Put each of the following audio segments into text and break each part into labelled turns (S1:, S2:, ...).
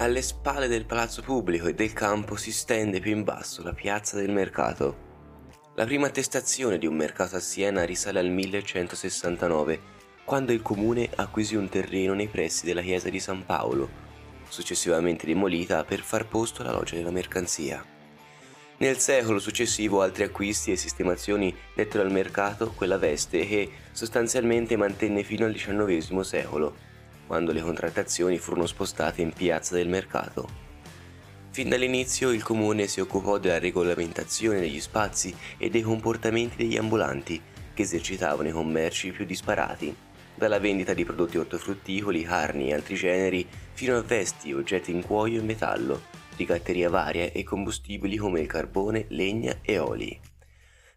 S1: Alle spalle del palazzo pubblico e del campo si stende più in basso la piazza del mercato. La prima attestazione di un mercato a Siena risale al 1169, quando il comune acquisì un terreno nei pressi della chiesa di San Paolo, successivamente demolita per far posto alla loggia della mercanzia. Nel secolo successivo altri acquisti e sistemazioni dettero al mercato quella veste che sostanzialmente mantenne fino al XIX secolo, quando le contrattazioni furono spostate in piazza del mercato. Fin dall'inizio il comune si occupò della regolamentazione degli spazi e dei comportamenti degli ambulanti che esercitavano i commerci più disparati, dalla vendita di prodotti ortofrutticoli, carni e altri generi, fino a vesti, oggetti in cuoio e metallo, di gatteria varia e combustibili come il carbone, legna e oli.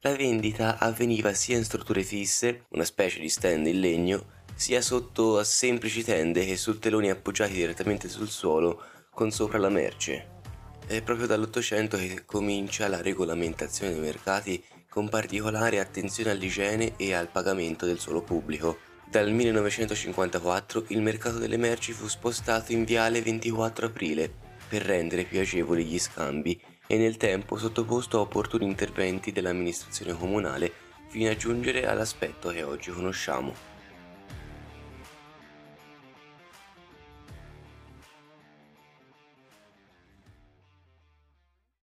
S1: La vendita avveniva sia in strutture fisse, una specie di stand in legno, sia sotto a semplici tende che su teloni appoggiati direttamente sul suolo con sopra la merce. È proprio dall'Ottocento che comincia la regolamentazione dei mercati con particolare attenzione all'igiene e al pagamento del suolo pubblico. Dal 1954 il mercato delle merci fu spostato in viale 24 aprile per rendere più agevoli gli scambi e nel tempo sottoposto a opportuni interventi dell'amministrazione comunale fino a giungere all'aspetto che oggi conosciamo.